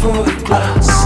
for a glass.